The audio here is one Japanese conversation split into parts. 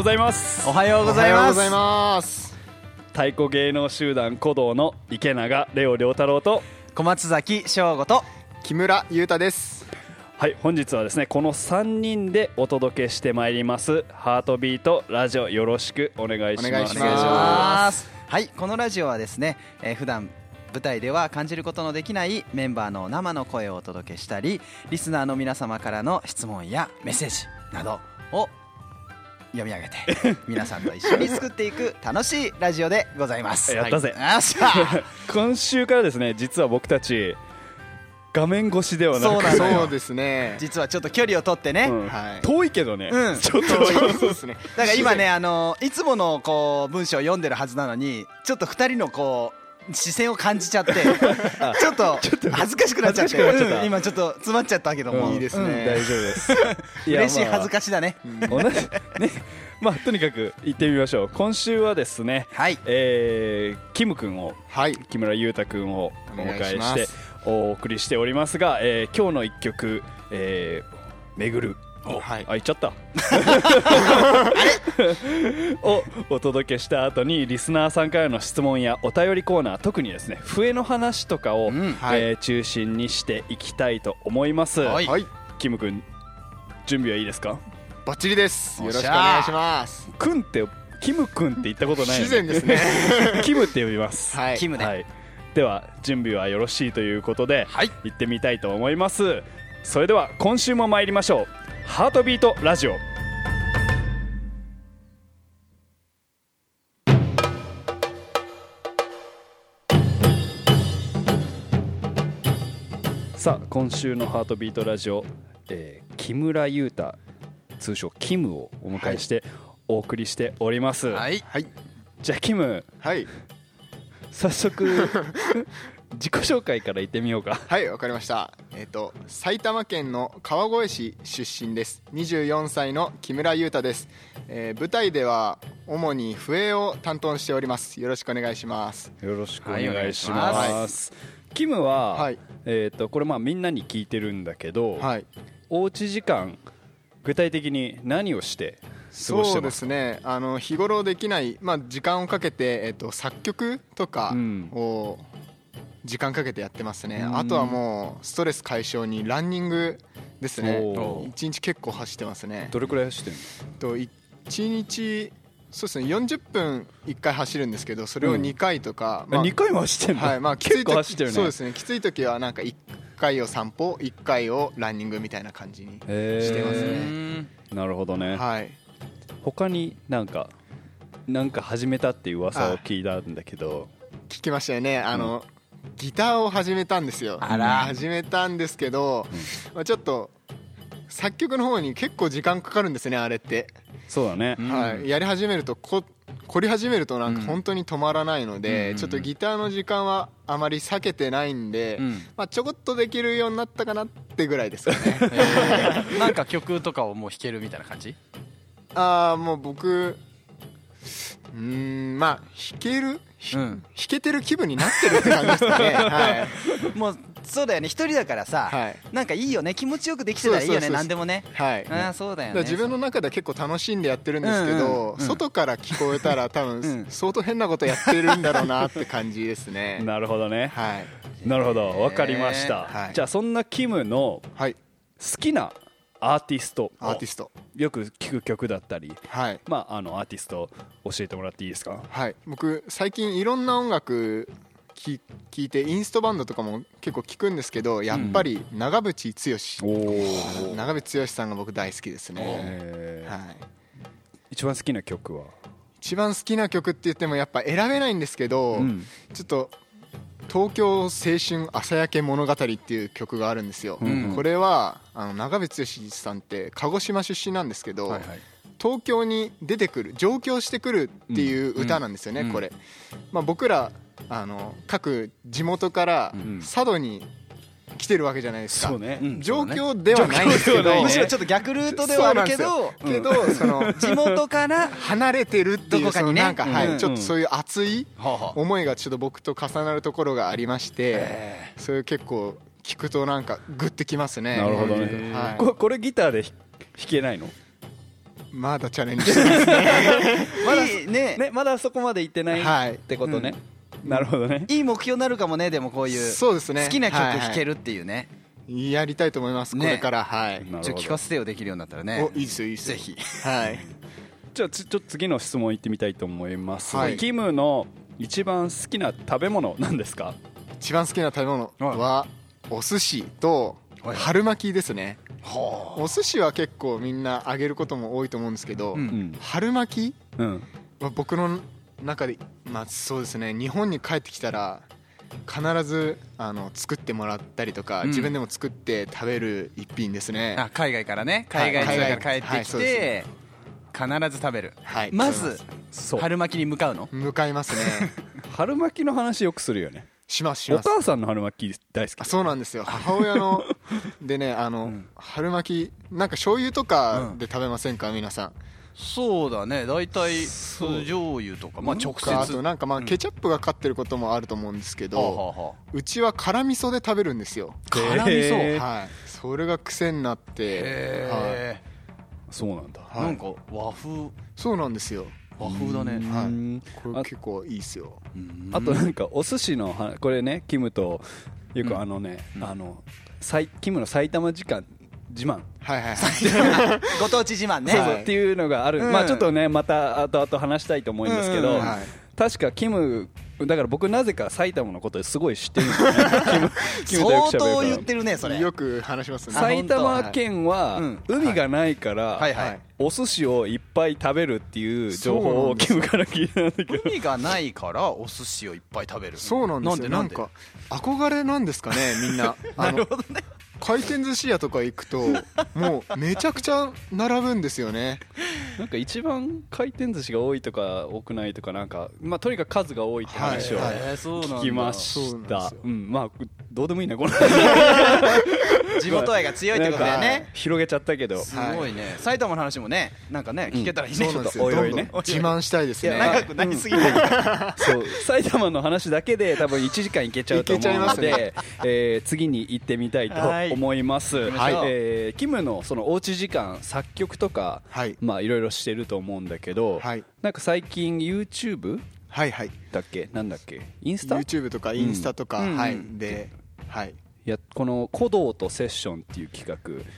ございますおはようございます。おはようございます。太鼓芸能集団鼓動の池永レオ良太郎と小松崎翔吾と木村優太です。はい本日はですねこの3人でお届けしてまいります。ハートビートラジオよろしくお願いします。お願いしお願いしまます。はいこのラジオはですね、えー、普段舞台では感じることのできないメンバーの生の声をお届けしたりリスナーの皆様からの質問やメッセージなどを読み上げて 皆さんと一緒に作っていく楽しいラジオでございます。やったぜ。はい、今週からですね実は僕たち画面越しではなくそうですね。実はちょっと距離を取ってね、うん。はい。遠いけどね、うん。ちょっと。そうですね。だから今ねあのいつものこう文章を読んでるはずなのにちょっと二人のこう視線を感じちゃって ちょっと恥ずかしくなっちゃってうん今ちょっと詰まっちゃったけども、うんいいですね。うん。大丈夫です。嬉しい恥ずかかしだね、同じね。まあとにかく行ってみましょう。今週はですねはい。えー、キム君をはい。木村優太君をお迎えしてお送りしておりますが、えー今日の一曲「えー、めぐる」はい。あ言っちゃった。を お届けした後にリスナーさんからの質問やお便りコーナー特にですね笛の話とかを、うんはい。えー中心にしていきたいと思います、はい。はい。キム君準備はいいですか？バッチリです。よろしくお願いします。くんってキム君って言ったことないよ自然ですね。キムって呼びます。はい。キムね、はい、では準備はよろしいということで、はい。行ってみたいと思います。それでは今週も参りましょうハートビートラジオ。さあ今週のハートビートラジオ、えー木村優太通称キムをお迎えしてお送りしております、はい。はい。じゃあキムはい。早速 自己紹介から言ってみようか。はいわかりました。えっ、と埼玉県の川越市出身です。24歳の木村優太です、えー舞台では主に笛を担当しております。よろしくお願いします。よろしくお願いしします。ます。キムは、はい。えっ、とこれまあみんなに聞いてるんだけど、はい。おうち時間具体的に何をして過ごしそうですすね。あの日頃できない、まあ、時間をかけて、えっと作曲とかうん。を時間かけてやってますね、うん。あとはもうストレス解消にランニングですね。一日結構走ってますね。どれくらい走ってると一日そうですね40分1回走るんですけどそれを2回とか、の、まあ2回も走ってんの、はいまあ、きつい結構走ってるね。そうですね。きつい時はなんか1回を散歩1回をランニングみたいな感じにしてますね。うんなるほどね、はい。他になんかなんか始めたっていう噂を聞いたんだけど。聞きましたよね。あの、ギターを始めたんですよ。あら。始めたんですけど、まあ、ちょっと作曲の方に結構時間かかるんですねあれって、そうだね、うん。はい、やり始めるとこ凝り始めるとなんかうん。本当に止まらないので、うん。ちょっとギターの時間はあまり避けてないんで、うん。まあ、ちょこっとできるようになったかなってぐらいですかね。なんか曲とかをもう弾けるみたいな感じ？ああもう僕うーんまあ弾ける、ひうん。弾けてる気分になってるって感じですかね。はい。もうそうだよね。一人だからさ、はい。なんかいいよね。気持ちよくできてたらいいよね。何でもね。はい。ああそうだよね。自分の中では結構楽しんでやってるんですけど、うんうんうん。外から聞こえたら多分うん。相当変なことやってるんだろうなって感じですね。なるほどね。はい。なるほど。わかりました、はい。じゃあそんなキムのはい。好きなアーティストアーティスト。よく聴く曲だったりはい。まあ、あのアーティスト教えてもらっていいですか？はい。僕最近いろんな音楽き聞いてインストバンドとかも結構聞くんですけどやっぱり長渕剛、おお、長渕剛さんが僕大好きですね、えー。はい、一番好きな曲は、一番好きな曲って言ってもやっぱ選べないんですけど、うん。ちょっと東京青春朝焼け物語っていう曲があるんですよ、うんこれはあの長渕剛さんって鹿児島出身なんですけど、はいはい。東京に出てくる上京してくるっていう歌なんですよね、うん。これ、まあ、僕らあの各地元からん。佐渡に来てるわけじゃないですか、ね、うん上京ではないんですけど、ね。むしろちょっと逆ルートではあるけどそうけどその地元から離れてるっていうどこかにねなんか、はいうんちょっとそういう熱い思いがちょっと僕と重なるところがありまして、え。それ結構聞くとなんかグッてきますね。なるほどね。はい。ここれギターで弾弾けないの？まだチャレンジしてますね。まだいいね。ねまだそこまで行ってないはいってことね、なるほどね。いい目標になるかもねでもこういうそうですね。好きな曲弾けるっていうね。やりたいと思います、ね。これから。はい。ちょっと聞かせてよできるようになったらね。おいいですよいいですよ。ぜひ。はい。じゃあつちょっと次の質問いってみたいと思います、はい。キムの一番好きな食べ物なんですか？一番好きな食べ物はお寿司とはい。春巻きですね。はお寿司は結構みんなあげることも多いと思うんですけど、うん。うん。春巻きうん。は僕の中でまあそうですね。日本に帰ってきたら必ずあの作ってもらったりとか、うん。自分でも作って食べる一品ですね。あ海外からね。はい海外から。帰ってはいきそうでて必ず食べる。はいまずそう。春巻きに向かうの？向かいますね。春巻きの話よくするよね。おしますします。母さんの春巻き大好き。あそうなんですよ。母親の。でねあの、春巻きなんか醤油とかで食べませんか？皆さんそうだね。大体酢醤油とかまあ直接。あとなんかまあうん。ケチャップがかってることもあると思うんですけはあど、はあはうちは辛味噌で食べるんですよ。あ辛味噌？はい。それが癖になって、はい、へそうなんだ。えなんか和風。そうなんですよ。和風だね。はい。うん。これ結構いいですよ。あとなんかお寿司の話これねキムとよくあのね、あのさいキムの埼玉時間自慢、はいはいはい。ご当地自慢ね。いっていうのがある、うん。まあちょっとねまた後々話したいと思うんですけど、うんはい。確かキムだから僕なぜか埼玉のことすごい知ってる 相当言ってるねそれ。よく話しますね。埼玉県はうん。海がないから、はい。はいはい。お寿司をいっぱい食べるっていう情報をキムから聞いたんだけど。海がないからお寿司をいっぱい食べる。そうなんですよ。なで？なんんか憧れなんですかねみんな。あの回転寿司屋とか行くと もうめちゃくちゃ並ぶんですよね。なんか一番回転寿司が多いとか多くないとかなんか、まあ、とにかく数が多いって話をはいはい。えーそうなんだ聞きましたうんまあどうでもいいなこの。地元愛が強いってことだよね。広げちゃったけど。すごいね。埼玉の話もねなんかね聞けたらいいねそうなんちょっと。おいおいね。よどんどん自慢したいですね。いや長くなりすぎないそう。埼玉の話だけで多分1時間いけちゃうと思うので、えー次に行ってみたいと思います、はい。えーキムのそのおうち時間作曲とか、はい。まあいろいろしてると思うんだけど、はい。なんか最近 YouTube はいはい。だっけ？なんだっけ？インスタ？YouTube とかインスタとか、うん。はい。うん。ではい。いやこの「鼓動とセッション」っていう企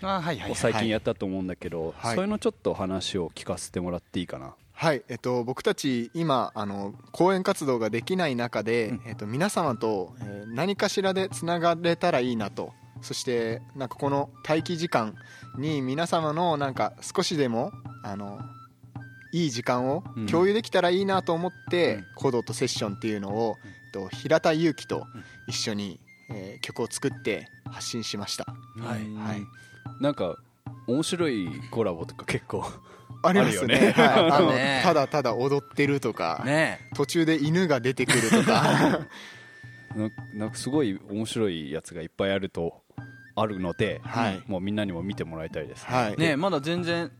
画あはいはいはい。を最近やったと思うんだけど、はい。それのちょっと話を聞かせてもらっていいかな？はい、えっと、僕たち今あの講演活動ができない中で、えっと、皆様と、えー何かしらでつながれたらいいなとそしてなんかこの待機時間に皆様のなんか少しでもあのいい時間をうん。共有できたらいいなと思って、うん。コードとセッションっていうのを、と、平田祐希と一緒に、えー曲を作って発信しました。はい。うんはい。なんか面白いコラボとか結構 ありますね。あるよね。はい、あの ね。ただただ踊ってるとか、ね。途中で犬が出てくるとか ななんかすごい面白いやつがいっぱいあるとあるので、はい。もうみんなにも見てもらいたいですね、はい。ねまだ全然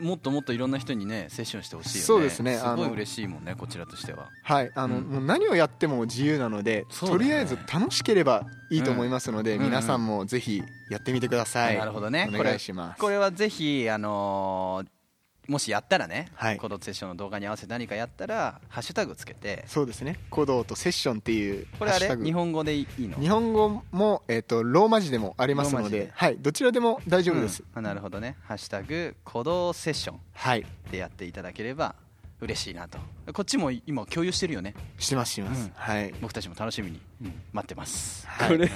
もっともっといろんな人にねセッションしてほしいよね。そうですね。すごいあの嬉しいもんねこちらとしては。はい。あの、うん。もう何をやっても自由なので、ね。とりあえず楽しければいいと思いますので、うん。皆さんもぜひやってみてください、なるほどね。お願いします。これはぜひあのーもしやったらね、はい。コードセッションの動画に合わせて何かやったらハッシュタグつけてそうですね。鼓動とセッションっていうこれあハッシュタグ。れ日本語でいいの？日本語も、えー、とローマ字でもありますのでで。はい、どちらでも大丈夫です、うん。あなるほどね。ハッシュタグ鼓動セッションはい。でやっていただければ嬉しいなと。こっちも今共有してるよね。してますしてます、うん。はい。僕たちも楽しみに待ってます、はい。これ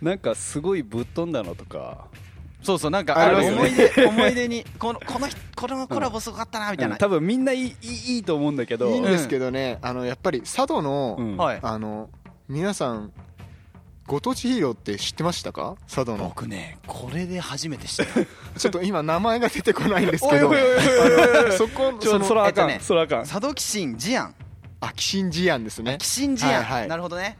なんかすごいぶっ飛んだのとかそうそうなんかああるりますよね思い出 思い出にこのこの人このコラボすごかったなみたいな、うん多分みんないいいいと思うんだけど。いいんですけどね、あのやっぱり佐渡の、あの皆さんご当地ヒーローって知ってましたか？佐渡の。僕ねこれで初めて知った。ちょっと今名前が出てこないんですけど。おいおいおいおいあの そこちょそらあかん、えっとねそらあかん。佐渡紀信ジアンあキシンジアンですね。紀信ジアン、はいはい。なるほどね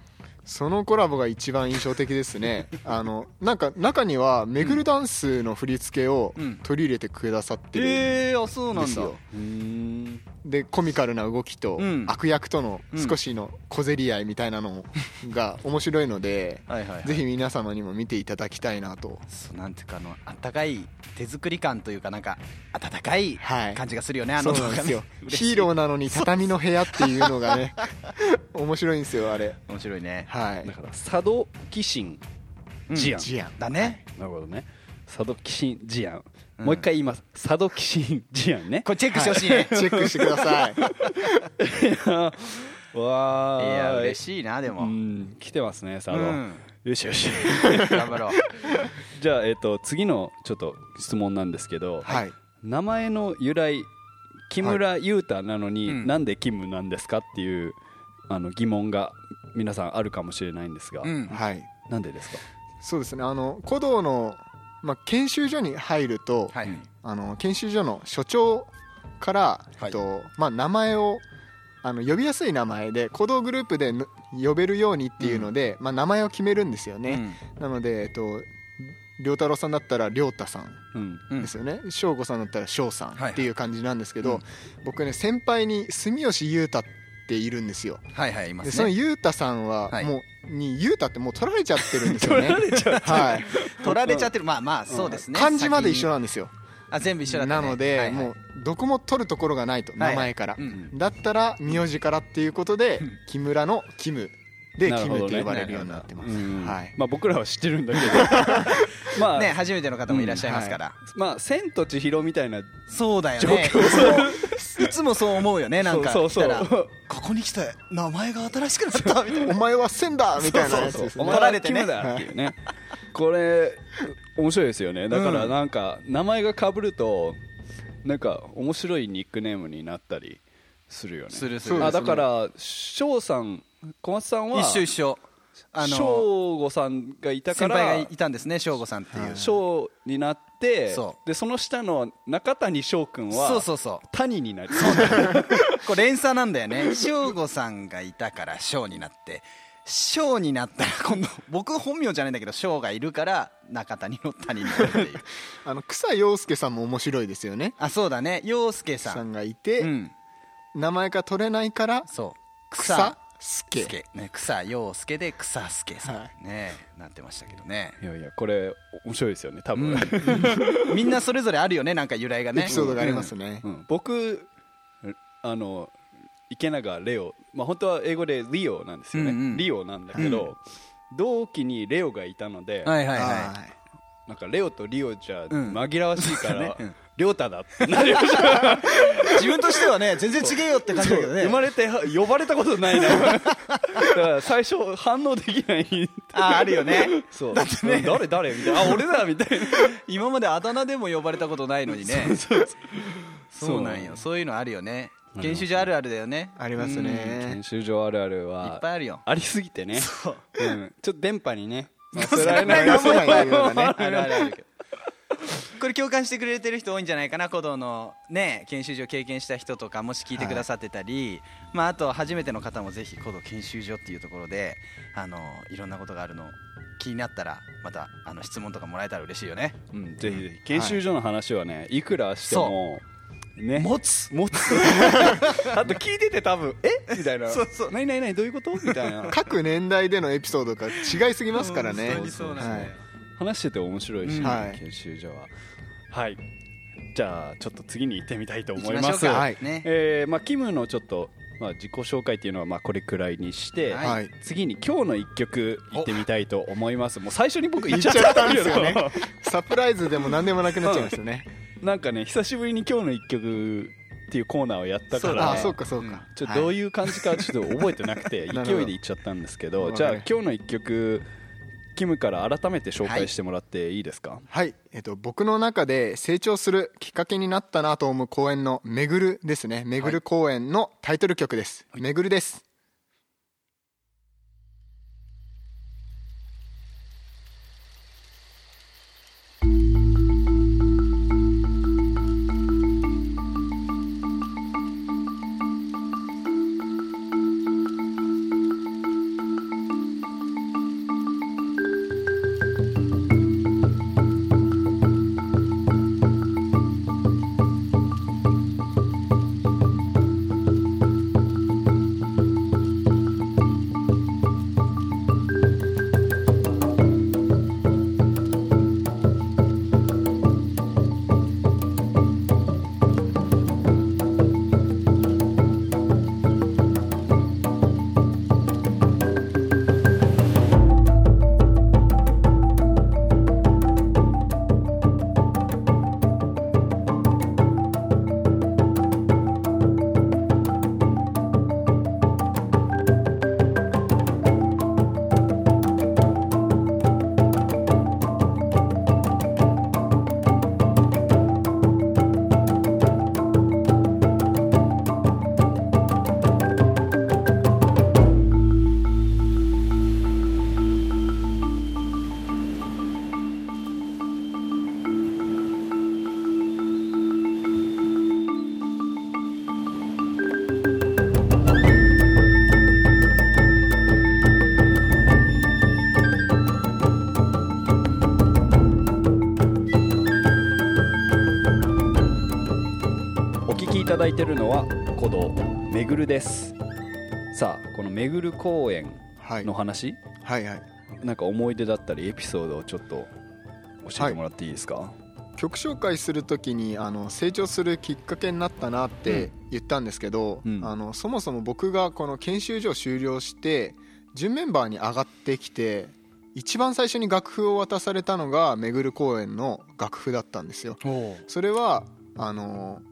そのコラボが一番印象的ですね。あのなんか中にはめぐるダンスの振り付けをうん。取り入れてくださってるんえー、あそうなんだ。でコミカルな動きとうん。悪役とのうん。少しの小競り合いみたいなの が面白いのではいはい、はい、ぜひ皆様にも見ていただきたいなと。そうなんていうかあのあったかい手作り感というかなんか温かいはい。感じがするよね、あその動画ねうなんですよ。ヒーローなのに畳の部屋っていうのがね面白いんですよあれ。面白いね。はいだから佐渡紀信ジアン、ジアンだね。なるほどね。佐渡紀信ジアン、うん。もう一回言います。佐渡紀信ジアンね。これチェックしてほしいね、チェックしてください。わい、やー嬉しいなでも、うん。来てますね佐渡、うん。よしよし。頑張ろう。じゃあ、えっと次のちょっと質問なんですけど、はい。名前の由来木村優太なのに、うん。なんでキムなんですかっていうあの疑問が皆さんあるかもしれないんですが、うんはい。なんでですか？そうですね。あの古道の、まあ、研修所に入ると、はい、あの研修所の所長から、はい。えっとまあ、名前をあの呼びやすい名前で古道グループでぬ呼べるようにっていうので、まあ、名前を決めるんですよね、なので、えっと、良太郎さんだったら良太さんうんうん。ですよね。翔吾さんだったら翔さんはいっていう感じなんですけど、うん。僕ね先輩に住吉優太っているんですよ。はいはいいまですそのね優太さんははい。もう、に優太ってもう取られちゃってるんですよね。はい。取られちゃってる。まあまあそうですね、漢字まで一緒ななんですよ。あ全部一緒だった、ね、なので、はいはい。もうどこも取るところがないと、はいはい。名前から、うん。だったら名字からっていうことで、うん。木村のキムでキムって呼ばれるようになってます、うん。はい。まあ、僕らは知ってるんだけど。まあ、ね初めての方もいらっしゃいますから、まあ「千と千尋」みたいなそうだよね。いつもそう思うよねなんか。そうそう。そうここに来て名前が新しくなったみたいな。お前は千だみたいな。やつですねお前は取られてね。いうね。これ面白いですよね。だからなんか名前が被るとなんか面白いニックネームになったりするよね。するする。あだから翔さん小松さんは一緒一緒。あの翔吾さんがいたか先輩がらいたんですね省吾さんっていう、翔になってそでその下の中谷翔くんはそうそうそう。谷になる これ連鎖なんだよね。省吾さんがいたから翔になって。翔になったら今度僕本名じゃないんだけど翔がいるから中谷の谷になるっていう。あの草陽介さんも面白いですよね。あそうだね。陽介さん。さんがいて、うん。名前が取れないからそう。草助助ね草陽介で草助さん、はねなってましたけどね。いやいやこれ面白いですよね多分、みんなそれぞれあるよねなんか由来がね。エピソードがありますね、うん。僕あの池永レオ、まあ、本当は英語でリオなんですよね、うんうん。リオなんだけど、同期にレオがいたので、はいはいははなんかレオとリオじゃうん。紛らわしいから、ねうん。リョータだってなりましたい自分としてはね全然違えよって感じだけどね。生まれては呼ばれたことないな。だから最初反応できない。ああるよね。そう。誰誰？みたいな。あ俺だみたいな。今まであだ名でも呼ばれたことないのにね。そうそうなんよ。そういうのあるよね。うん研修所あるあるだよね。ありますね。研修所あるあるいはっぱいあるよ。ありすぎてね。そう。うん。ちょっと電波にねれないようなねあるあるあるけど。これ共感してくれてる人多いんじゃないかな古道のね研修所経験した人とかもし聞いてくださってたり、まあ、あと初めての方もぜひ古道研修所っていうところであのいろんなことがあるの気になったらまたあの質問とかもらえたら嬉しいよね。うんぜひぜひ。研修所の話はねいくらしてもね。持つ。持つ。あと聞いてて多分え？みたいな。そうそう。何何何どういうこと？みたいな。各年代でのエピソードが違いすぎますからね。本当にそう。なんだよ、はい。話してて面白いし、うん。はい。研修所は。はい。じゃあちょっと次に行ってみたいと思います。しょうか。はい。ね。えーまあ、キムのちょっと、まあ、自己紹介っていうのはまあこれくらいにして、はい。はい。次に今日の一曲行ってみたいと思います。もう最初に僕言っちゃったんですすよね。サプライズでも何でもなくなっちゃいますよね なんかね久しぶりに今日の一曲っていうコーナーをやったから、そうかそうか、うん。ちょっとどういう感じかちょっと覚えてなくて 勢いで言っちゃったんですけどはいじゃあ今日の一曲キムから改めて紹介してもらっていいですか、はい、えっと、僕の中で成長するきっかけになったなと思う公演の「めぐる」ですね「めぐる公演」のタイトル曲です「めぐる」ですいてるのは鼓動めぐるです。さあこのめぐる公園はい。の話、はいはい。なんか思い出だったりエピソードをちょっと教えてもらっていいですか、曲紹介するときにあの成長するきっかけになったなって言ったんですけど、うん。あのそもそも僕がこの研修所を修了して準メンバーに上がってきて一番最初に楽譜を渡されたのがめぐる公園の楽譜だったんですよ。それはあの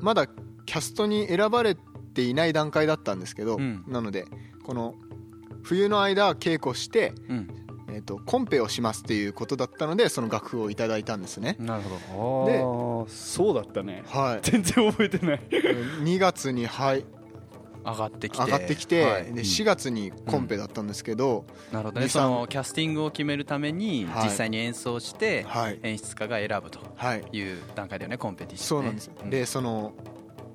まだキャストに選ばれていない段階だったんですけど、うん。なのでこの冬の間稽古して、うん。えー、とコンペをしますっていうことだったのでその楽譜をいただいたんですね。なるほど。ああそうだったね。はい。全然覚えてない。2月に、はい、上がってきて上がってきて、はい。で4月にコンペだったんですけど、なるほどね。そのキャスティングを決めるためにはい。実際に演奏してはい。演出家が選ぶとはい。いう段階だよねコンペティションね。そうなんですよ、でその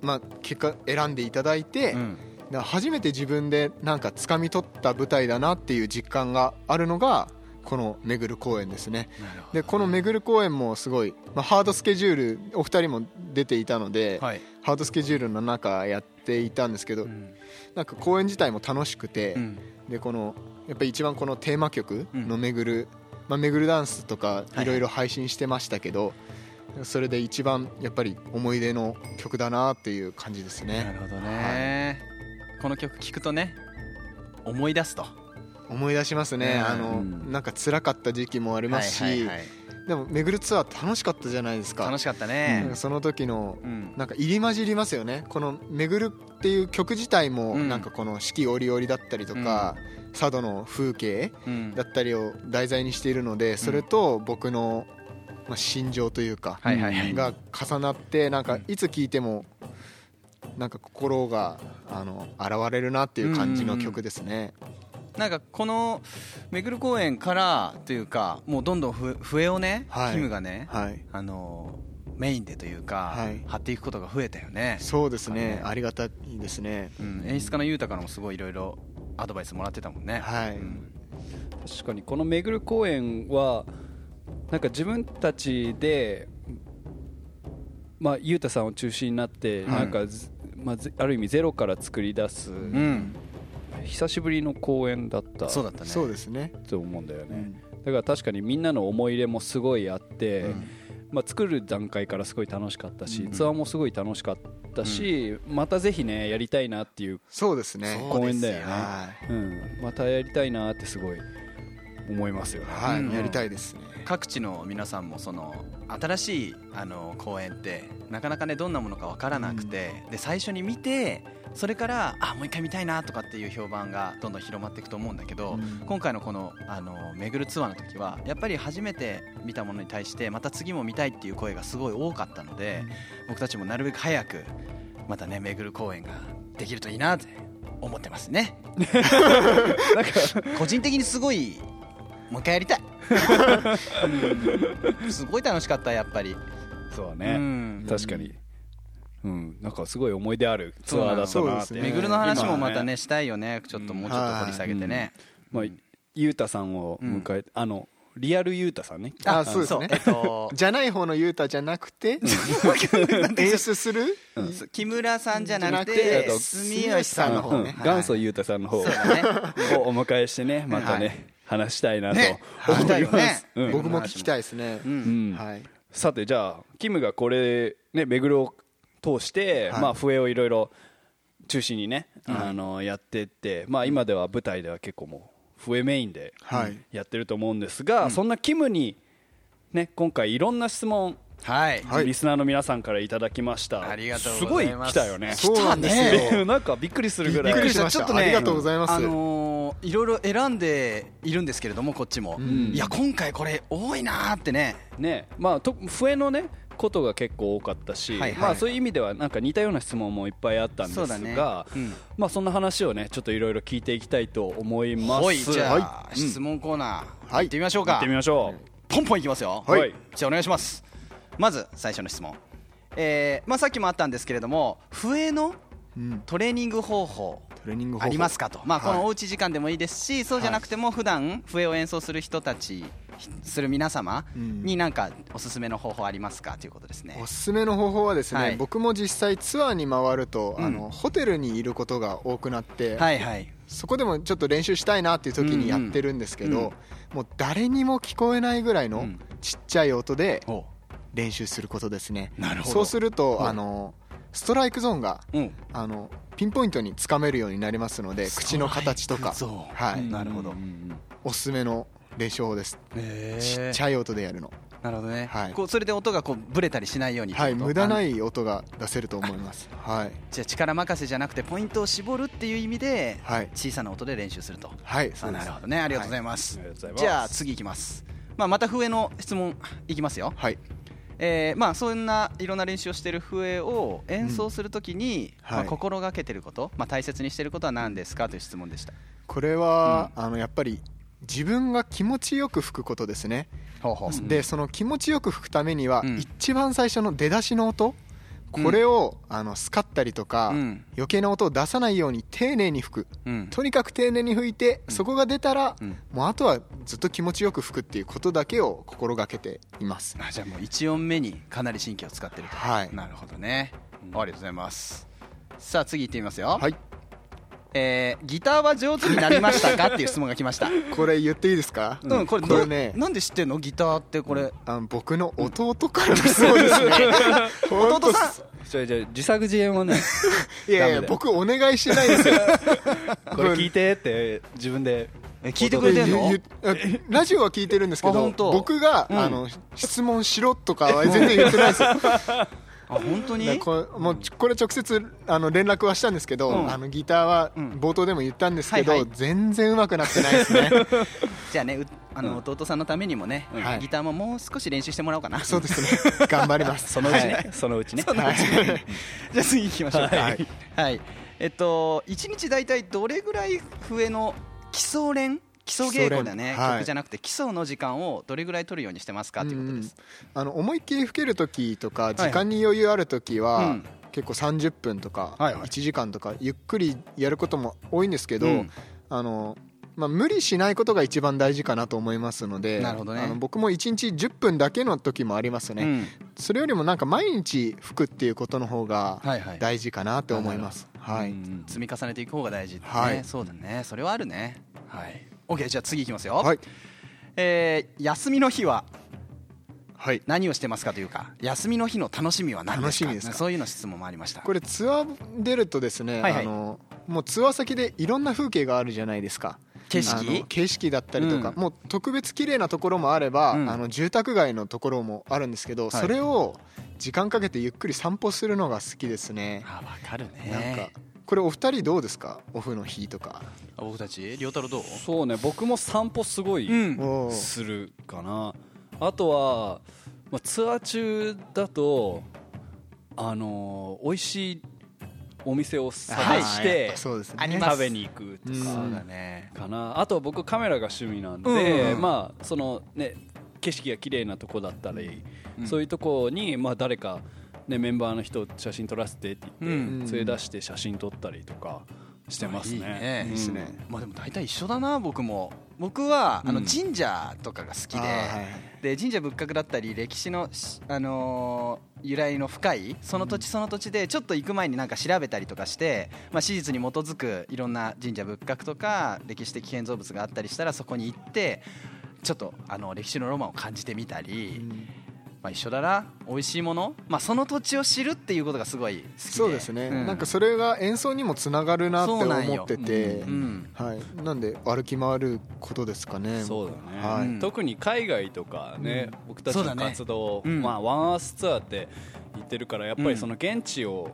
まあ結果選んでいただいて、うん。初めて自分でなんか掴み取った舞台だなっていう実感があるのがこのめぐる公演ですね。でこのめぐる公演もすごい、まあ、ハードスケジュールお二人も出ていたので、どはい。ハードスケジュールの中やっていたんですけど、うん。なんか公演自体も楽しくて、うん。でこのやっぱり一番このテーマ曲のうん。めぐる、まあ、めぐるダンスとかいい。ろいろ配信してましたけど、それで一番やっぱり思い出の曲だなっていう感じですなねるほどね。この曲聴くとね思い出すと。思い出しますね、うん。あのうんなんか辛かった時期もありますし、はいはいはいでもめぐるツアー楽しかったじゃないですか。楽しかったね。かその時のうん。なんか入り混じりますよね。この「めぐる」っていう曲自体もうん。なんかこの四季折々だったりとか、佐渡の風景うん。だったりを題材にしているのでそれと僕の、まあ、心情というか、が重なってなんかいつ聴いてもなんか心があの現れるなっていう感じの曲ですね。なんかこのめぐる公園からというかもうどんどんふ笛をねはい。キムがねはい。あのメインでというかはい。張っていくことが増えたよね。そうですね。ね。ありがたいですね。うん。演出家の裕太からもすごいいろいろアドバイスもらってたもんね。はい。うん。確かにこのめぐる公園はなんか自分たちでまあ裕太さんを中心になってはい。なんかず、まあぜ、ある意味ゼロから作り出す、うん久しぶりの公演だったそうだったね。そうですね。と思うんだよね、うん。だから確かにみんなの思い入れもすごいあって、うん。まあ、作る段階からすごい楽しかったし、うん。ツアーもすごい楽しかったし、またぜひねやりたいなっていう、そうですね。公演だよね。はい。うん、またやりたいなってすごい思いますよね、はい、うん。やりたいですね各地の皆さんもその新しいあの公演ってなかなかねどんなものか分からなくて、で最初に見てそれからあもう一回見たいなとかっていう評判がどんどん広まっていくと思うんだけど、うん。今回のこのあの巡るツアーの時はやっぱり初めて見たものに対してまた次も見たいっていう声がすごい多かったので、僕たちもなるべく早くまたね巡る公演ができるといいなって思ってますね。個人的にすごいもう一回やりたい。う んすごい楽しかったやっぱり。そうだうね、ん。確かに、うん、なんかすごい思い出あるツアーだったなって、そうです。ね。巡るの話もまたねしたいよね。ちょっともうちょっと掘り下げてね、まあ、ゆうたさんを迎え、あのリアルゆうたさんね。あそうですね。えっと じゃない方のユータじゃなくて演出する？木村さんじゃなくてて住吉さんの方ね。はい元祖ゆうたさんの方 をお迎えしてねまたね、はい話したいなとね思います、うん。僕も聞きたいですね。はい。さてじゃあキムがこれねめぐるを通して、はい。まあ笛をいろいろ中心にね、あのやってってまあ今では舞台では結構もう笛メインではい。やってると思うんですが、そんなキムにね今回いろんな質問はい。はい。リスナーの皆さんからいただきました。ありがとうございます。すごい来たよね。そうなんですよ。なんかびっくりするぐらい。びっくりしましたちょっとねありがとうございます。あのーいろいろ選んでいるんですけれどもこっちも、ん。いや今回これ多いなーってね。ね。まあと笛のねことが結構多かったし、はいはい。まあ、そういう意味ではなんか似たような質問もいっぱいあったんですがね。うん。まあ、そんな話をねちょっといろいろ聞いていきたいと思います。はい。じゃあ、はい。質問コーナー、はい。行ってみましょうか。行ってみましょポンポンいきますよ。うはい、じゃあお願いしますまず最初の質問。えーまあ、さっきもあったんですけれども笛のうん。トレーニング方法トレーニング方法。ありますかと、まあ、はい。このおうち時間でもいいですし、そうじゃなくても普段笛を演奏する人たちする皆様うん。になんかおすすめの方法ありますかということですね。おすすめの方法はですね、はい。僕も実際ツアーに回ると、うん。あのホテルにいることが多くなって、はいはい。そこでもちょっと練習したいなっていう時にやってるんですけど、うんうん。もう誰にも聞こえないぐらいうのん。ちっちゃい音でお練習することですね。なるほど。そうすると、はい。あのストライクゾーンがうん。あのピンポイントにつかめるようになりますので口の形とか。はい。なるほど。おすすめの練習法です。ちっちゃゃい音でやるの。なるほどね、はい。こうそれで音がこうブレたりしないようにはい。無駄ない音が出せると思います。はい。じゃあ力任せじゃなくてポイントを絞るっていう意味ではい。小さな音で練習すると。はいそうです。あなるほどね。ありがとうございます、ありがとうございます。じゃあ次いきます、まあ、また笛の質問いきますよ、はいえーまあ、そんないろんな練習をしている笛を演奏するときに、まあ、はい。心がけてること、まあ、大切にしていることは何ですかという質問でした。これは、あのやっぱり自分が気持ちよく吹くことですね、ほう。でその気持ちよく吹くためには、うん。一番最初の出だしの音これを、あのスカったりとか、うん。余計な音を出さないように丁寧に吹く。うん。とにかく丁寧に吹いて、そこが出たら、うん。もうあとはずっと気持ちよく吹くっていうことだけを心がけています。あじゃあもう1音目にかなり神経を使ってると、はい。なるほどね、ありがとうございます。さあ次いってみますよ、はいえーギターは上手になりましたかっていう質問が来ました。これ言っていいですか、うん、これこれね。ななんで知ってんの？ギターってこれ、あの僕の弟からのそうですね。弟さん。じゃあじゃあ自作自演はね いやいや僕お願いしてないですよ。これ聞いてって自分で。え聞いてくれてんの？ラジオは聞いてるんですけどあ本当。僕が、うん。あの質問しろとかは全然言ってないですよあ本当に？これもうこれ直接あの連絡はしたんですけど、うん。あのギターはうん。冒頭でも言ったんですけど、はいはい。全然上手くなってないですね。じゃあねうあの、弟さんのためにもね、はい。ギターももう少し練習してもらおうかな。そうですね。頑張ります。そのうちね、はい。そのうちね。そのうちね。じゃあ次行きましょう。かははい。い、えっと1日大体どれぐらい笛の基礎練基礎稽古だね、はい。曲じゃなくて基礎の時間をどれぐらい取るようにしてますかということです、あの思いっきり吹ける時とかい。時間に余裕ある時は、うん。結構30分とかはいはい。1時間とかゆっくりやることも多いんですけど、うん。あのまあ、無理しないことが一番大事かなと思いますのでなるほどね。あの僕も1日10分だけの時もありますね、うん。それよりもなんか毎日吹くっていうことの方がはいはい。大事かなって思います、はい、うん積み重ねていく方が大事だね、はい。そうだね。それはあるね。はい OK じゃあ次いきますよ、はい。えー休みの日ははい。何をしてますかというか休みの日の楽しみは何ですか？ですか？そういうの質問もありました。これツアー出るとですね、はいはい。あのもうツアー先でいろんな風景があるじゃないですか。景色？景色だったりとか、うん。もう特別綺麗なところもあれば、うん。あの住宅街のところもあるんですけど、い。それを時間かけてゆっくり散歩するのが好きですね、あ分かるなんかねこれお二人どうですか？オフの日とか。あ僕たち？亮太郎どう？そうね僕も散歩すごいするかな。あとは、まあ、ツアー中だとあのー美味しいお店を探して、そうですね。あります。食べに行くとうん。かそうだね。かな、あと僕カメラが趣味なんで、うんうん。まあそのね景色が綺麗なとこだったり、うん。そういうとこにまあ誰かねメンバーの人写真撮らせてって言って、うん。連れ出して写真撮ったりとかしてますね。いいね。いいですねまあでも大体一緒だな僕も。僕はあのうん神社とかが好きで、で神社仏閣だったり歴史の、しあのー由来の深いその土地その土地でちょっと行く前になんか調べたりとかして、まあ、史実に基づくいろんな神社仏閣とか歴史的建造物があったりしたらそこに行ってちょっとあの歴史のロマンを感じてみたり、うんまあ、一緒だな美味しいもの、まあ、その土地を知るっていうことがすごい好きで。そうですね、うん。なんかそれが演奏にもつながるなって思ってて、うんはい、なんで歩き回ることですかね。そうだね、はい。うん。特に海外とかね、うん。僕たちの活動、うん。まあ、ワンアースツアーって言ってるからやっぱりその現地を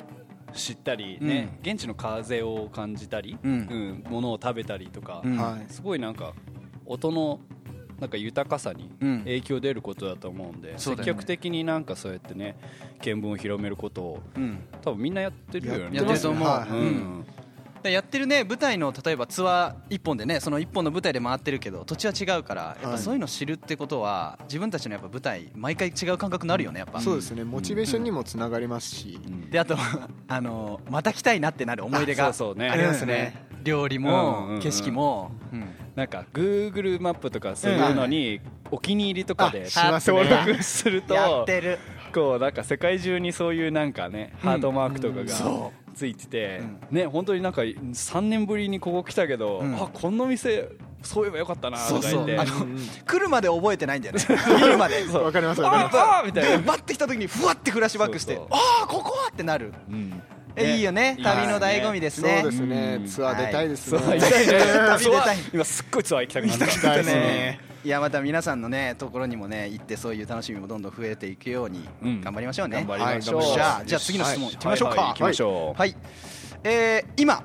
知ったりね、現地の風を感じたり、うん。うんものを食べたりとか、うん。はい。すごいなんか音のなんか豊かさにうん。影響出ることだと思うんで、そうだよね。積極的になんかそうやってね見聞を広めることをうん。多分みんなやってるよねやってる。と思う。はいうん。でやってるね舞台の例えばツアー一本でねその一本の舞台で回ってるけど土地は違うからやっぱそういうの知るってことは自分たちのやっぱ舞台毎回違う感覚になるよねやっぱ。そうですねモチベーションにもつながりますし、うん。であと あのまた来たいなってなる思い出があそうそうね。ありますね。料理うんうんうんも景色も。うんなんか Google マップとかそういうのにお気に入りとかであしますね。登録するとこうなんか世界中にそういうなんかねハートマークとかがそついててうん。ね本当になんか3年ぶりにここ来たけどうん。あこの店そういえばよかったなとか言って。来るまで覚えてないんだよね。来るまで。そう。わかりますわかりあます。あーみたいな。待ってきた時にふわってフラッシュバックしてああここはってなる。うん。えいいよね。いい旅の醍醐味ですね。そうですね。うん。ツアー出たいですね。旅出たい。今すっごいツアー行きたくなった行きたいですね。いやまた皆さんのねところにもね行ってそういう楽しみもどんどん増えていくようにうん。頑張りましょうね、頑張りましょう。はい。じゃあじゃあ次の質問はい。いきましょうか。はい。はい。行きましょう。はい、えー今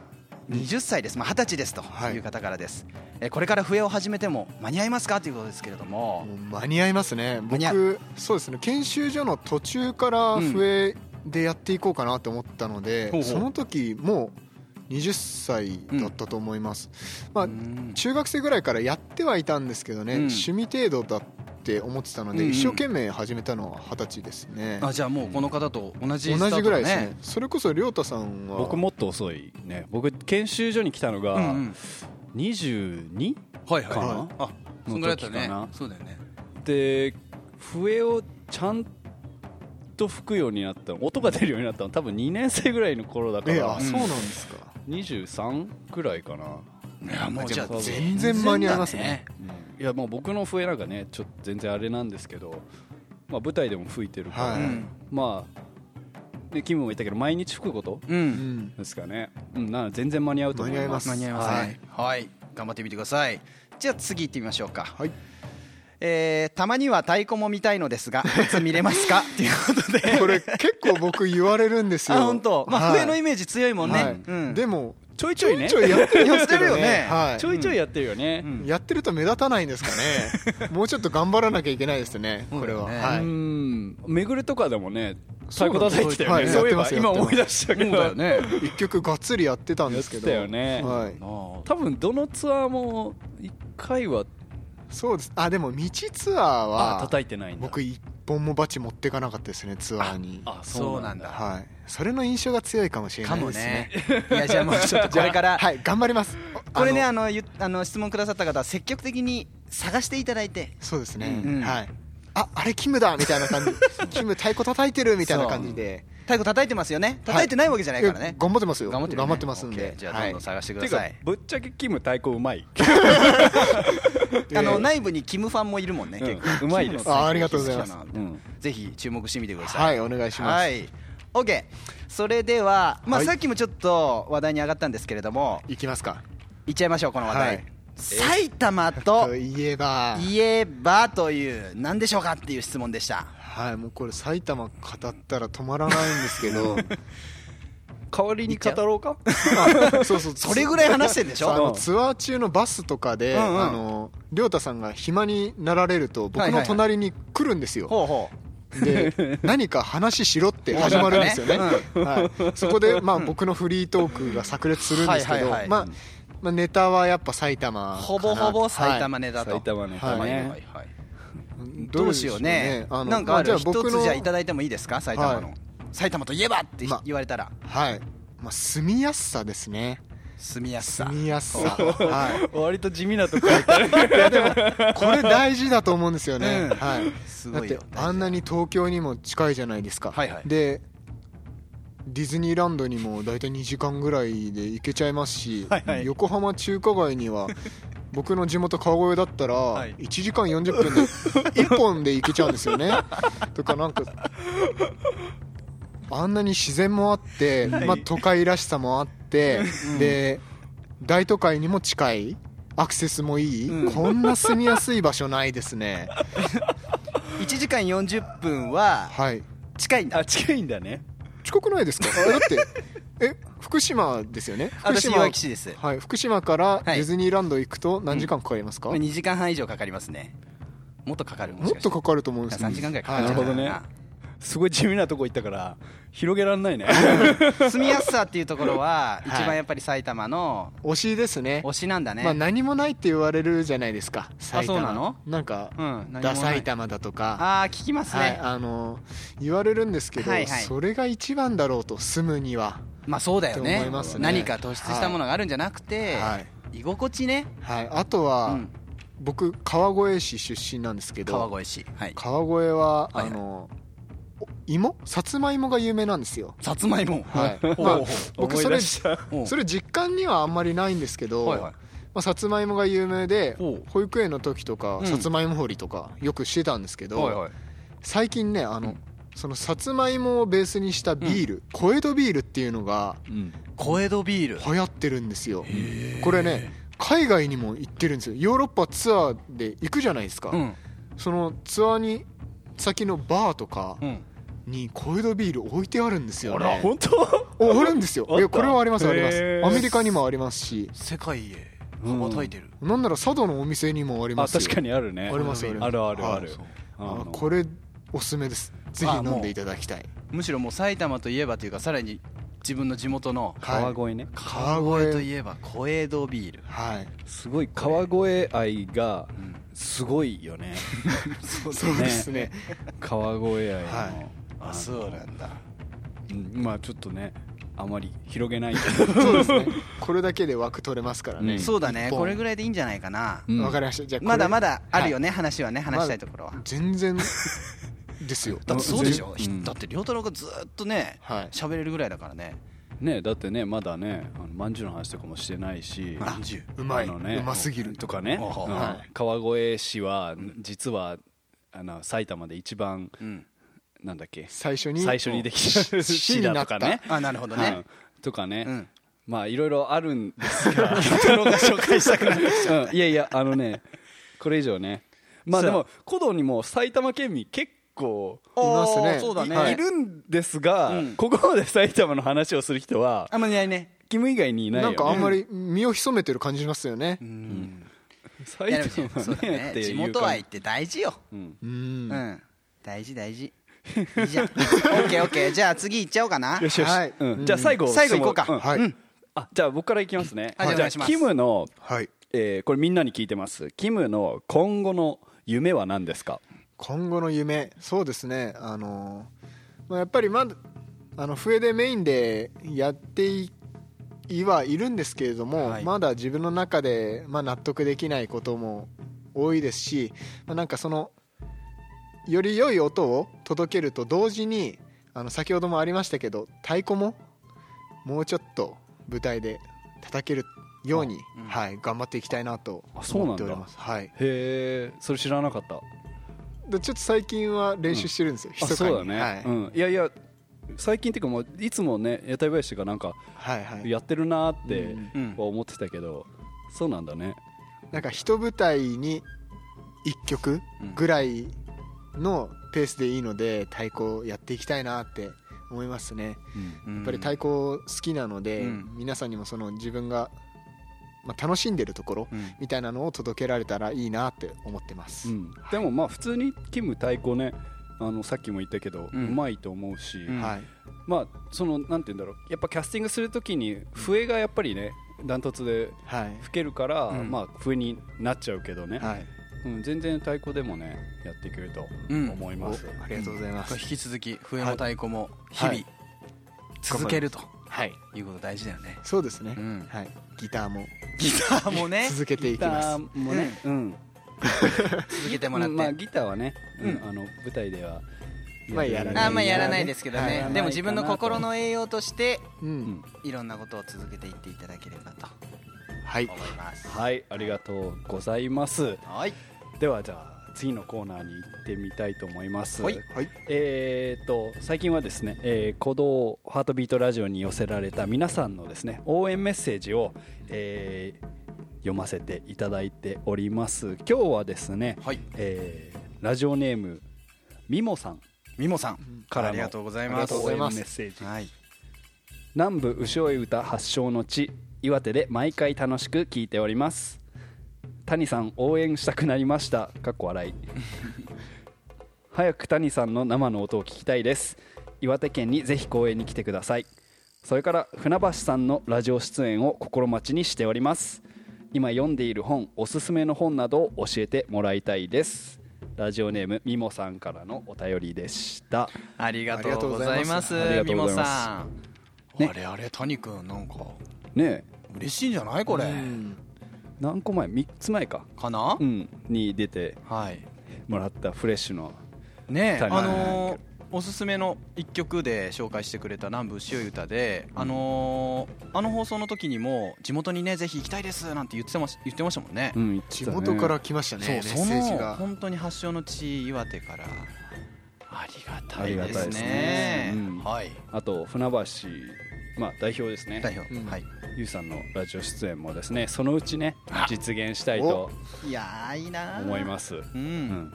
20歳です、まあ、20歳ですとはい。いう方からです、えーこれから笛を始めても間に合いますか？ということですけれども。間に合いますね。間に合僕そうですね。研修所の途中から笛でやっていこうかなと思ったので、ほうほう。その時もう20歳だったと思います、まあうん。中学生ぐらいからやってはいたんですけどね、うん。趣味程度だって思ってたので、うんうん。一生懸命始めたのは二十歳ですね。あじゃあもうこの方と同じスタートだね。同じぐらいですね。それこそ亮太さんは？僕もっと遅いね。僕研修所に来たのがうんうん。22はいかな？あそんぐらいだったね。の時かな？そうだよね。で笛をちゃんと吹くようになったの音が出るようになったの多分2年生ぐらいの頃だから。えあそうなんですか、23ぐらいかな。いやもうじゃあ全然間に合いますね。いやもう僕の笛なんかねちょっと全然あれなんですけど、まあ、舞台でも吹いてるから、はい。うん。まあでキムも言ったけど毎日吹くこと？ううん。んですかね、うん、なので全然間に合うと思います。間に合います。ねはい、頑張ってみてください。じゃあ次行ってみましょうか。はいえーたまには太鼓も見たいのですが いつ見れますか？っていうことで。これ結構僕言われるんですよ。あ本当。まあはい。笛のイメージ強いもんね、はい。うん。でもちょいちょいね。ちょいやってるよね。はい。ちょいちょいやってるよね、うん。やってると目立たないんですかね。もうちょっと頑張らなきゃいけないですね。これは、めぐるとかでもね太鼓叩いてたよね、はい。そういえば今思い出したけど。一曲がっつりやってたんですけど。たよね。はい、多分どのツアーも1回はそうです。あでも道ツアーあは叩いてないんだ。僕一本もバチ持ってかなかったですねツアーに。あそうなんだ。はい。それの印象が強いかもしれないですね。ね。いやじゃあもうちょっとこれからはい。頑張ります。これねああのゆあの質問くださった方は積極的に探していただいて。そうですね、うんはい。ああれキムだみたいな感じ。キム太鼓叩いてるみたいな感じで。太鼓叩いてますよね。叩いてないわけじゃないからね。いや、頑張ってますよ。頑張ってるよねますんで。じゃあどんどん探してください、てかぶっちゃけキム太鼓うまい、あの内部にキムファンもいるもんね、結構。うまいです。あありがとうございます。ぜひ注目してみてください。はいお願いします、はい、OK それでは、まあはい。さっきもちょっと話題に上がったんですけれども。いきますか。いっちゃいましょうこの話題、はい。埼玉とといえば。いえばという何でしょうかっていう質問でした。はいもうこれ埼玉語ったら止まらないんですけど 代わりに語ろうか？あ そうそう。それぐらい話してんでしそう。あょのツアー中のバスとかで、うんうん。あの亮太さんが暇になられると僕の隣に来るんですよ、ほうほう。で 何か話しろって始まるんですよね、はい、そこで、まあ、僕のフリートークが炸裂するんですけど、はいはいはい。まあまあ、ネタはやっぱ埼玉かな。ほぼほぼ埼玉ネタと、埼玉ネタはいはいはいね、はい。はい。どうしようね。なんかある一まあじゃあ僕のつじゃあいただいてもいいですか？埼玉の、はい埼玉といえばってま言われたら。はい、まあ、住みやすさですね。住みやすさ。住みやすさ、は割と地味なとこ行ったね。い、いやでもこれ大事だと思うんですよね、うん。はい。だってすごいよ。あんなに東京にも近いじゃないですか、はいはい。でディズニーランドにも大体2時間ぐらいで行けちゃいますし、はいはい。横浜中華街には 僕の地元川越だったらい。1時間40分で1本で行けちゃうんですよね。とかなんかあんなに自然もあって、まあ、都会らしさもあって、で大都会にも近いアクセスもいい、うん。こんな住みやすい場所ないですね。1時間40分ははい。近いんだ。あ近いんだね。近くないですか？だってえ福島ですよね？福私島はい、福島からはい。ディズニーランド行くと何時間かかりますか、2時間半以上かかりますね。もっとかかるもっとかかると思うんです3時間ぐらいかかはい。なるほどねすごい地味なとこ行ったから広げらんないね。住みやすさっていうところははい。一番やっぱり埼玉の推しですね。推しなんだね、まあ、何もないって言われるじゃないですか埼玉そうなの？なんか、うん何もない。ダ埼玉だとか。ああ聞きますね、はい、あの言われるんですけど、はいはい。それが一番だろうと住むには、まあそうだよとね思いますね。何か突出したものがあるんじゃなくて、はい。居心地ね、はい、あとうは、ん。僕川越市出身なんですけど川越市。はい。川越は、はいはい。あのお芋？さつまいもが有名なんですよ。さつまいも。はい。まあ僕それそれ実感にはあんまりないんですけど、はいはい。まあ、さつまいもが有名で保育園の時とか、うん。さつまいも掘りとかよくしてたんですけど、はいはい。最近ねあの、うん。そのさつまいもをベースにしたビール、小江戸ビールっていうのがうん。小江戸ビール。流行ってるんですよ。これね海外にも行ってるんですよ。ヨーロッパツアーで行くじゃないですか、うん。そのツアーに先のバーとかうんに小江戸ビール置いてあるんですよね。本当？おあるんですよ。いやこれはありますありまへすー。アメリカにもありますし。世界へ羽ばたいてる。なんなら佐渡のお店にもありまあす。よ確かにあるね。ありますあるあるある。はい。あこれおすすめです。ぜひ飲んでいただきたい。むしろもう埼玉といえばというかさらに自分の地元のはい。川越ね。川越。といえば小江戸ビール。はい。すごい川越愛がうん。すごいよね。そ うそうですね。川越愛の。はいあそうなんだ。うんまあちょっとねあまり広げない。け そうですね。これだけで枠取れますからね。うん。そうだね。これぐらいでいいんじゃないかな。ど、うん。わかりました。じゃあまだまだあるよね、ね話はね話したいところは。全然。ですよ。だってそうでしょ？うん。だって亮太郎がずっとねはい。喋れるぐらいだからね。ねだってねまだねあのまんじゅうの話とかもしてないしまんじゅう。うまい、ねうますぎる。とかね、はい。川越市は実はあの埼玉で一番うんなんだっけ？最初に？最初にでき市た市だとかね。あなるほどうん。ねとかね、うん。まあいろいろあるんですが紹介したくなってきちゃっうん。いやいやあのねこれ以上ね。まあでも古道にも埼玉県民結構たいますね。そうだね。い。いるんですが、うん。ここまで埼玉の話をする人はあんまりいないね。キム以外にいないよ、ね、なんかあんまり身を潜めてる感じしますよね。うん。い埼玉ねね。っていう地元愛って大事よ。うん。うん。うん。大事大事いいじゃん。オッケーオッケー。じゃあ次行っちゃおうかな。よしよし、はい。うん。じゃあ最後最後行こうか。質問ん。はい、うん。あじゃあ僕からいきますね、じゃあはいお願いします。キムの、はい。えーこれみんなに聞いてます。キムの今後の夢は何ですか？今後の夢。そうですね。あのまあやっぱりまだあの笛でメインでやっていいはいるんですけれども、はい。まだ自分の中で、まあ、納得できないことも多いですし、まあ、なんかそのより良い音を届けると同時にあの先ほどもありましたけど太鼓ももうちょっと舞台で叩けるように、うん。はい、頑張っていきたいなと思っております。はい、へえそれ知らなかった。でちょっと最近は練習してるんですよ、あ密かに。そうだね、はい。うん、いやいや最近っていうかもういつもね屋台林がなんかはいはい、やってるなーってうんうん。は思ってたけど、そうなんだね。なんか一舞台に1曲ぐらいのペースでいいので太鼓やっていきたいなって思いますね。うん。ややっぱり太鼓好きなので、うん。皆さんにもその自分が、まあ、楽しんでるところうん。みたいなのを届けられたらいいなって思ってます、うん。でもまあ普通にキム太鼓ねあのさっきも言ったけど、ううんまいと思うし、うん。はい。まあそのなんて言うんだろうやっぱキャスティングするときに笛がやっぱりねダントツではい。吹けるから、うん。まあ笛になっちゃうけどね、はいうん、全然太鼓でもねやっていけるとうん。思います、おありがとうございます、引き続き笛も太鼓も日々はい続けるとはい。いうこと大事だよね。そうですね、うん。はい、ギターも。ギターもね。続けていきます。ギターもね、うん。続けてもらって。まあギターはね、うんうん。あの舞台ではまあやらないあんまやらないですけどはいねでも自分の心の栄養としてうん、うん。いろんなことを続けていっていただければとはい。思います。はい。ありがとうございます。はいではじゃあ次のコーナーに行ってみたいと思います、はいはい。えー、と最近はですね、えー、鼓動ハートビートラジオに寄せられた皆さんのですね応援メッセージを、えー読ませていただいております。今日はですね、はい。えーラジオネームみもさん。みもさん。からのありがとうございまありがとうございます。応援メッセージはい。南部牛追歌発祥の地岩手で毎回楽しく聞いております谷さん応援したくなりました。かっこ笑い。早く谷さんの生の音を聞きたいです。岩手県にぜひ公園に来てください。それから船橋さんのラジオ出演を心待ちにしております。今読んでいる本おすすめの本などを教えてもらいたいです。ラジオネームみもさんからのお便りでした。ありがとうございますみもさん。ね。あれあれ谷君なんかね嬉しいんじゃないこれ。うん何個前？3つ前か。かな？うん。に出てはい。もらったフレッシュの。ねあのーおすすめの一曲で紹介してくれた南部牛追い歌で、あのーあの放送の時にも地元にねぜひ行きたいですなんて言ってまし言ってましたもんね、うん言って地たね。元から来ましたねメッそうそのセージが。本当に発祥の地岩手から。ありがたいありがですたいですねね。うん。はい。あと船橋まあ代表ですね。代表、うん。はい。ゆうさんのラジオ出演もですねそのうちねあ実現したいといやーいいなー。思います。う、うん。ん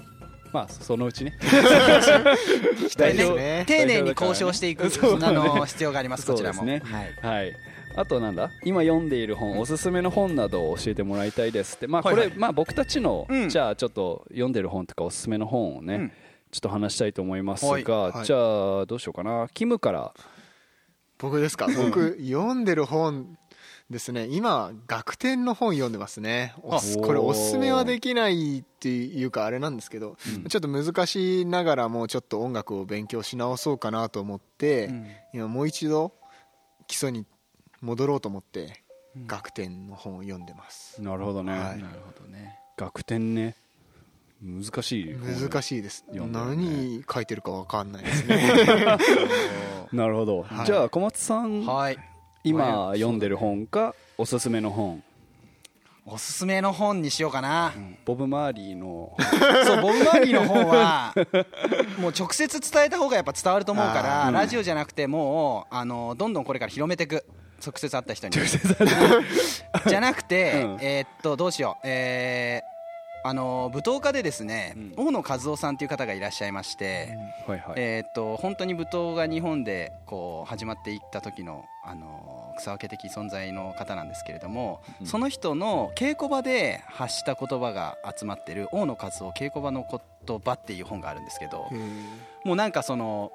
まあそのうちね。期待ですね丁寧に交渉していく、そう。あの必要がありますこちらもそうですね。はい。はい。あとなんだ？今読んでいる本おすすめの本などを教えてもらいたいですって。まあこれ、はい。はいまあ僕たちの、うん。じゃあちょっと読んでる本とかおすすめの本をね、うん。ちょっと話したいと思いますが、じゃあどうしようかな。キムから僕ですか？僕読んでる本ですね。今学天の本読んでますね。これおすすめはできないっていうかあれなんですけど、ちょっと難しいながらもちょっと音楽を勉強し直そうかなと思って、うん。今もう一度基礎に戻ろうと思って、学天の本を読んでます。なるほどね、はい。なるほどね。学天ね難しい難しいです、何書いてるか分かんないですね。なるほど、はい。じゃあ小松さんはい。今読んでる本かおすすめの本？おすすめの本にしようかな、ボブ・マーリーの そうボブ・マーリーの本は もう直接伝えた方がやっぱ伝わると思うから、ラジオじゃなくてもうあのどんどんこれから広めていく直接会った人に。じゃなくて、うん。えーっとどうしよう。えーあの舞踏家でですね、大野和夫さんという方がいらっしゃいまして、はいはい、えーっと本当に舞踏が日本でこう始まっていった時の、あの草分け的存在の方なんですけれども、うん。その人の稽古場で発した言葉が集まってる大野和夫稽古場の言葉っていう本があるんですけど、もうなんかその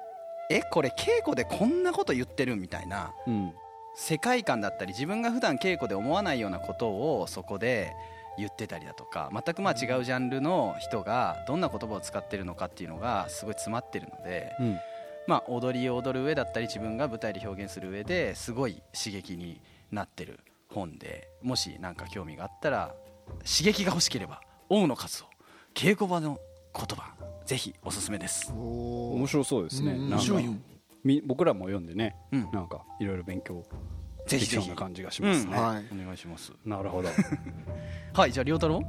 えこれ稽古でこんなこと言ってるみたいなうん。世界観だったり自分が普段稽古で思わないようなことをそこで言ってたりだとか全くまあ違うジャンルの人がどんな言葉を使ってるのかっていうのがすごい詰まってるので、うん。まあ、踊りを踊る上だったり自分が舞台で表現する上ですごい刺激になってる本でもし何か興味があったら刺激が欲しければ大野和夫稽古場の言葉ぜひおすすめです。お面白そうですね、うん。なんか面白いよ。み僕らも読んでね、うん。なんかいろいろ勉強ぜひぜひ。な感じがしますね、うんはい。お願いします。なるほど。はいじゃあ亮太郎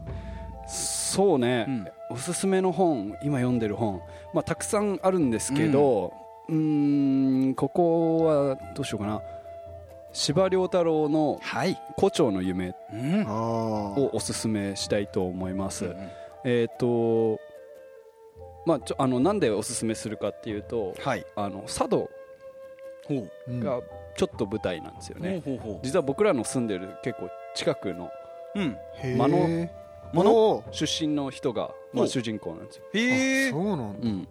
そうね、うん。おすすめの本今読んでる本、まあ、たくさんあるんですけどうーんここはどうしようかな。司馬遼太郎のはい「胡蝶の夢うん。あ」ー。をおすすめしたいと思います、うんえっ、とまあちょあのなんでおすすめするかっていうとはい。あの佐渡がちょっと舞台なんですよね、ほうほうほ実は僕らの住んでる結構近くの間の間の出身の人が、まあ、お主人公なんですよ、へえあそうなんだ。うん、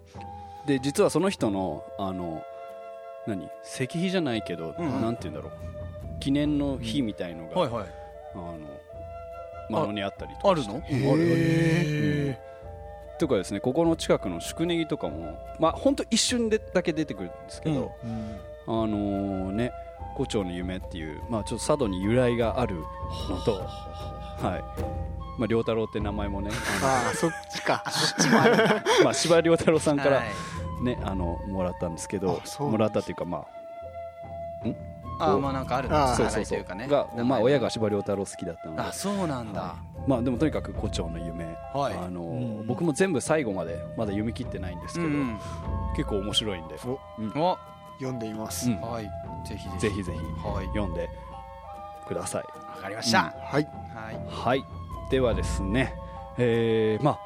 で実はその人のあの何？石碑じゃないけど、うんなんて言うんだろう。記念の碑みたいのが、はいはい。あの間野にあったりとかあるの？へえとかですねここの近くの宿根木とかもまあ本当一瞬でだけ出てくるんですけど、あのーね胡蝶の夢っていう、まあ、ちょっと佐渡に由来があるのと、はい。まあ、良太郎って名前もねああそっちか。あの まあ司馬遼太郎さんからはい。ね、あのもらったんですけどもらったっていうかまあまあなんかあるの？あーあ支払いというかね。が、まあ、親が司馬遼太郎好きだったので。あそうなんだ。はい。まあでもとにかく胡蝶の夢、はい。あのうん。僕も全部最後までまだ読み切ってないんですけど、うん。結構面白いんで、お。うん。お読んでいます、うん。はい。ぜひぜひ。ぜひぜひはい。読んでください。わかりました。はい。はい。はい。ではですねえーまあ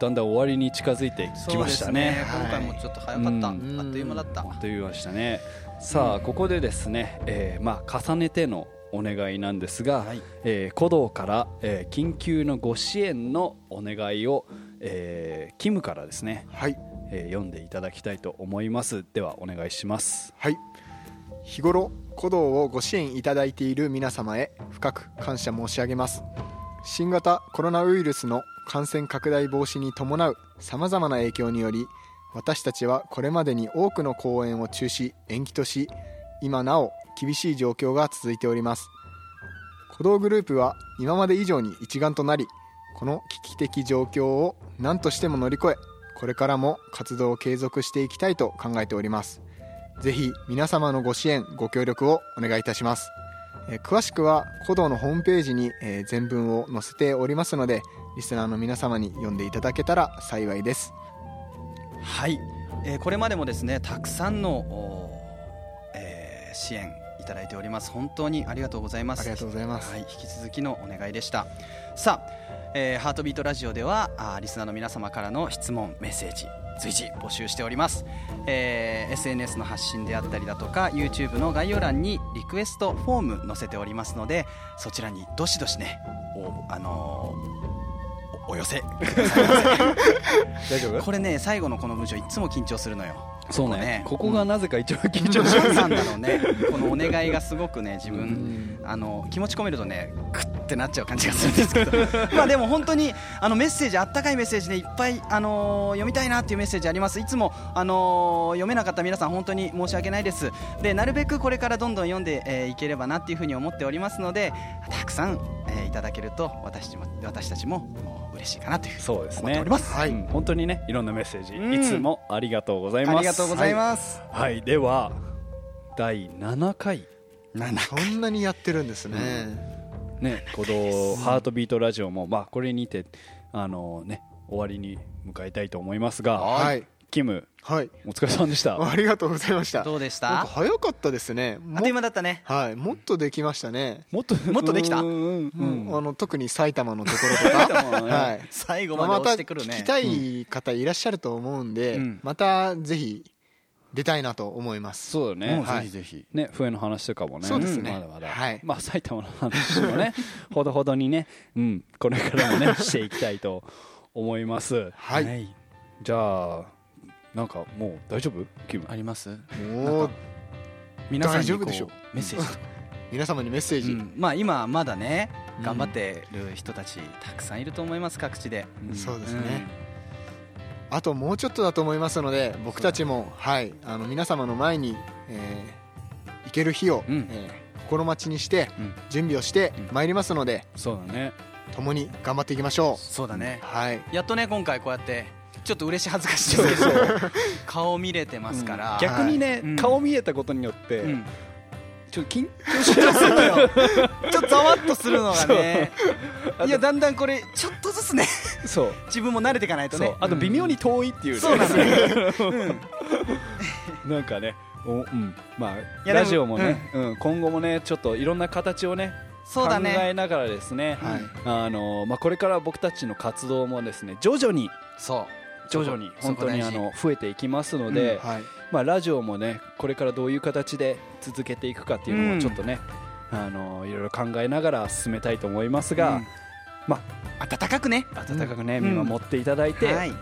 だんだん終わりに近づいてきましたね。そうです今回もちょっと早かった。あっうんという間だった。と言いましたね。さあここでですね、えーまあ重ねてのお願いなんですが、はい。えー古道から、えー緊急のご支援のお願いを、えーキムからですね、はいえー読んでいただきたいと思います。ではお願いします。はい。日頃鼓動をご支援いただいている皆様へ深く感謝申し上げます。新型コロナウイルスの感染拡大防止に伴うさまざまな影響により私たちはこれまでに多くの公演を中止延期とし今なお厳しい状況が続いております。鼓動グループは今まで以上に一丸となりこの危機的状況を何としても乗り越えこれからも活動を継続していきたいと考えております。ぜひ皆様のご支援ご協力をお願いいたします。え詳しくは鼓動のホームページに、え全文を載せておりますのでリスナーの皆様に読んでいただけたら幸いです。はい、えーこれまでもですねたくさんの、えー支援だいております。本当にありがとうございます。ありがとうございます。はい、引き続きのお願いでした。さあ、えーハートビートラジオではあーリスナーの皆様からの質問メッセージ随時募集しております、えー SNS の発信であったりだとか YouTube の概要欄にリクエストフォーム載せておりますのでそちらにどしどしねお,、あのーおお寄せ 大丈夫？これね最後のこの文章いつも緊張するのよそうね。ここがなぜか一番緊張何しますなんだろうね。このお願いがすごくね自分 あの気持ち込めるとねクッてなっちゃう感じがするんですけど。まあでも本当にあのメッセージあったかいメッセージねいっぱい、あのー読みたいなっていうメッセージあります。いつも、あのー読めなかった皆さん本当に申し訳ないです。でなるべくこれからどんどん読んで、えーいければなっていうふうに思っておりますのでたくさん、えーいただけると私も私たちも嬉しいかなというふうにそうですね。思っております、はい。うん。本当にねいろんなメッセージ、うん。いつもありがとうございます。ありがとうございます、はい、では第7回。そんなにやってるんですね、ねこのハートビートラジオもまあこれにてあのね終わりに迎えたいと思いますがはいキムはい。お疲れ様でした。ありがとうございました。どうでした？早かったですね。もあっという間だったね。はい。もっとできましたね、もっともっとできた？うんうんうん。あの特に埼玉のところとか。ははい。最後まで押してくるね。聞きたい方いらっしゃると思うんで、うん。またぜひ出たいなと思います。そうだね。ぜひぜひ。ね笛の話とかもね。そうですね。んまだまだ、はい。まあ埼玉の話もね ほどほどにねうんこれからもねしていきたいと思います。はい、じゃあなんかもう大丈夫？キム。あります。皆さんにこう大丈夫でしょ？うメッセージとか、皆様にメッセージ、うん。まあ今まだねうん。頑張ってる人たちたくさんいると思います各地で、うん。そうですね、あともうちょっとだと思いますので僕たちも、はい、あの皆様の前に、えー行ける日を、うん。えー心待ちにしてうん。準備をしてうん。まいりますので、そうだね。共に頑張っていきましょそうだね。うはい。やっとね今回こうやってちょっと嬉しい恥ずかしいですけど顔見れてますから、逆にね、うん。顔見えたことによって、うん。ちょっと緊張しちゃうのよ。ちょっとざわっとするのがね。いやだんだんこれちょっとずつねそう。自分も慣れていかないとね。あと微妙に遠いっていうね、そうなのよ、うん。なんかねお、うん、まあラジオもね、うん。今後もねちょっといろんな形をねそうだ考ねえながらですね、はい。あのまあ、これから僕たちの活動もですね徐々にそう徐々に本当にあの増えていきますので、はい。まあ、ラジオもねこれからどういう形で続けていくかっていうのうんもちょっとね、あのいろいろ考えながら進めたいと思いますが、うん。ま温かくね温かくね、うん。見守っていただいて、はい。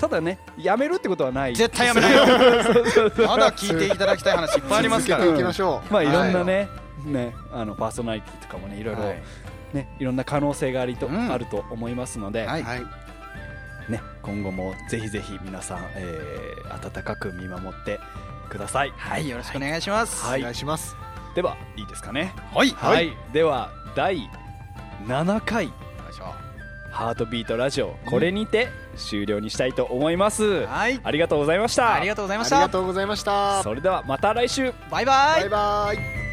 ただねやめるってことはない。絶対やめない。よ まだ聞いていただきたい話いっぱいありますから。ましょう。まあい。ろんなはね,、ねあのパーソナリティとかもねいろいろ、はい。ねいろんな可能性がありと、うん。あると思いますので、はい。はいね今後もぜひぜひ皆さん、えー温かく見守ってください。はいよろしくお願いします。はい。お願いします。ではいいですかね？はい。はい、では第7回。ハートビートラジオこれにて終了にしたいと思います。はい。ありがとうございました。ありがとうございまありがしたとうございました。それではまた来週。バイバイ。バイバイ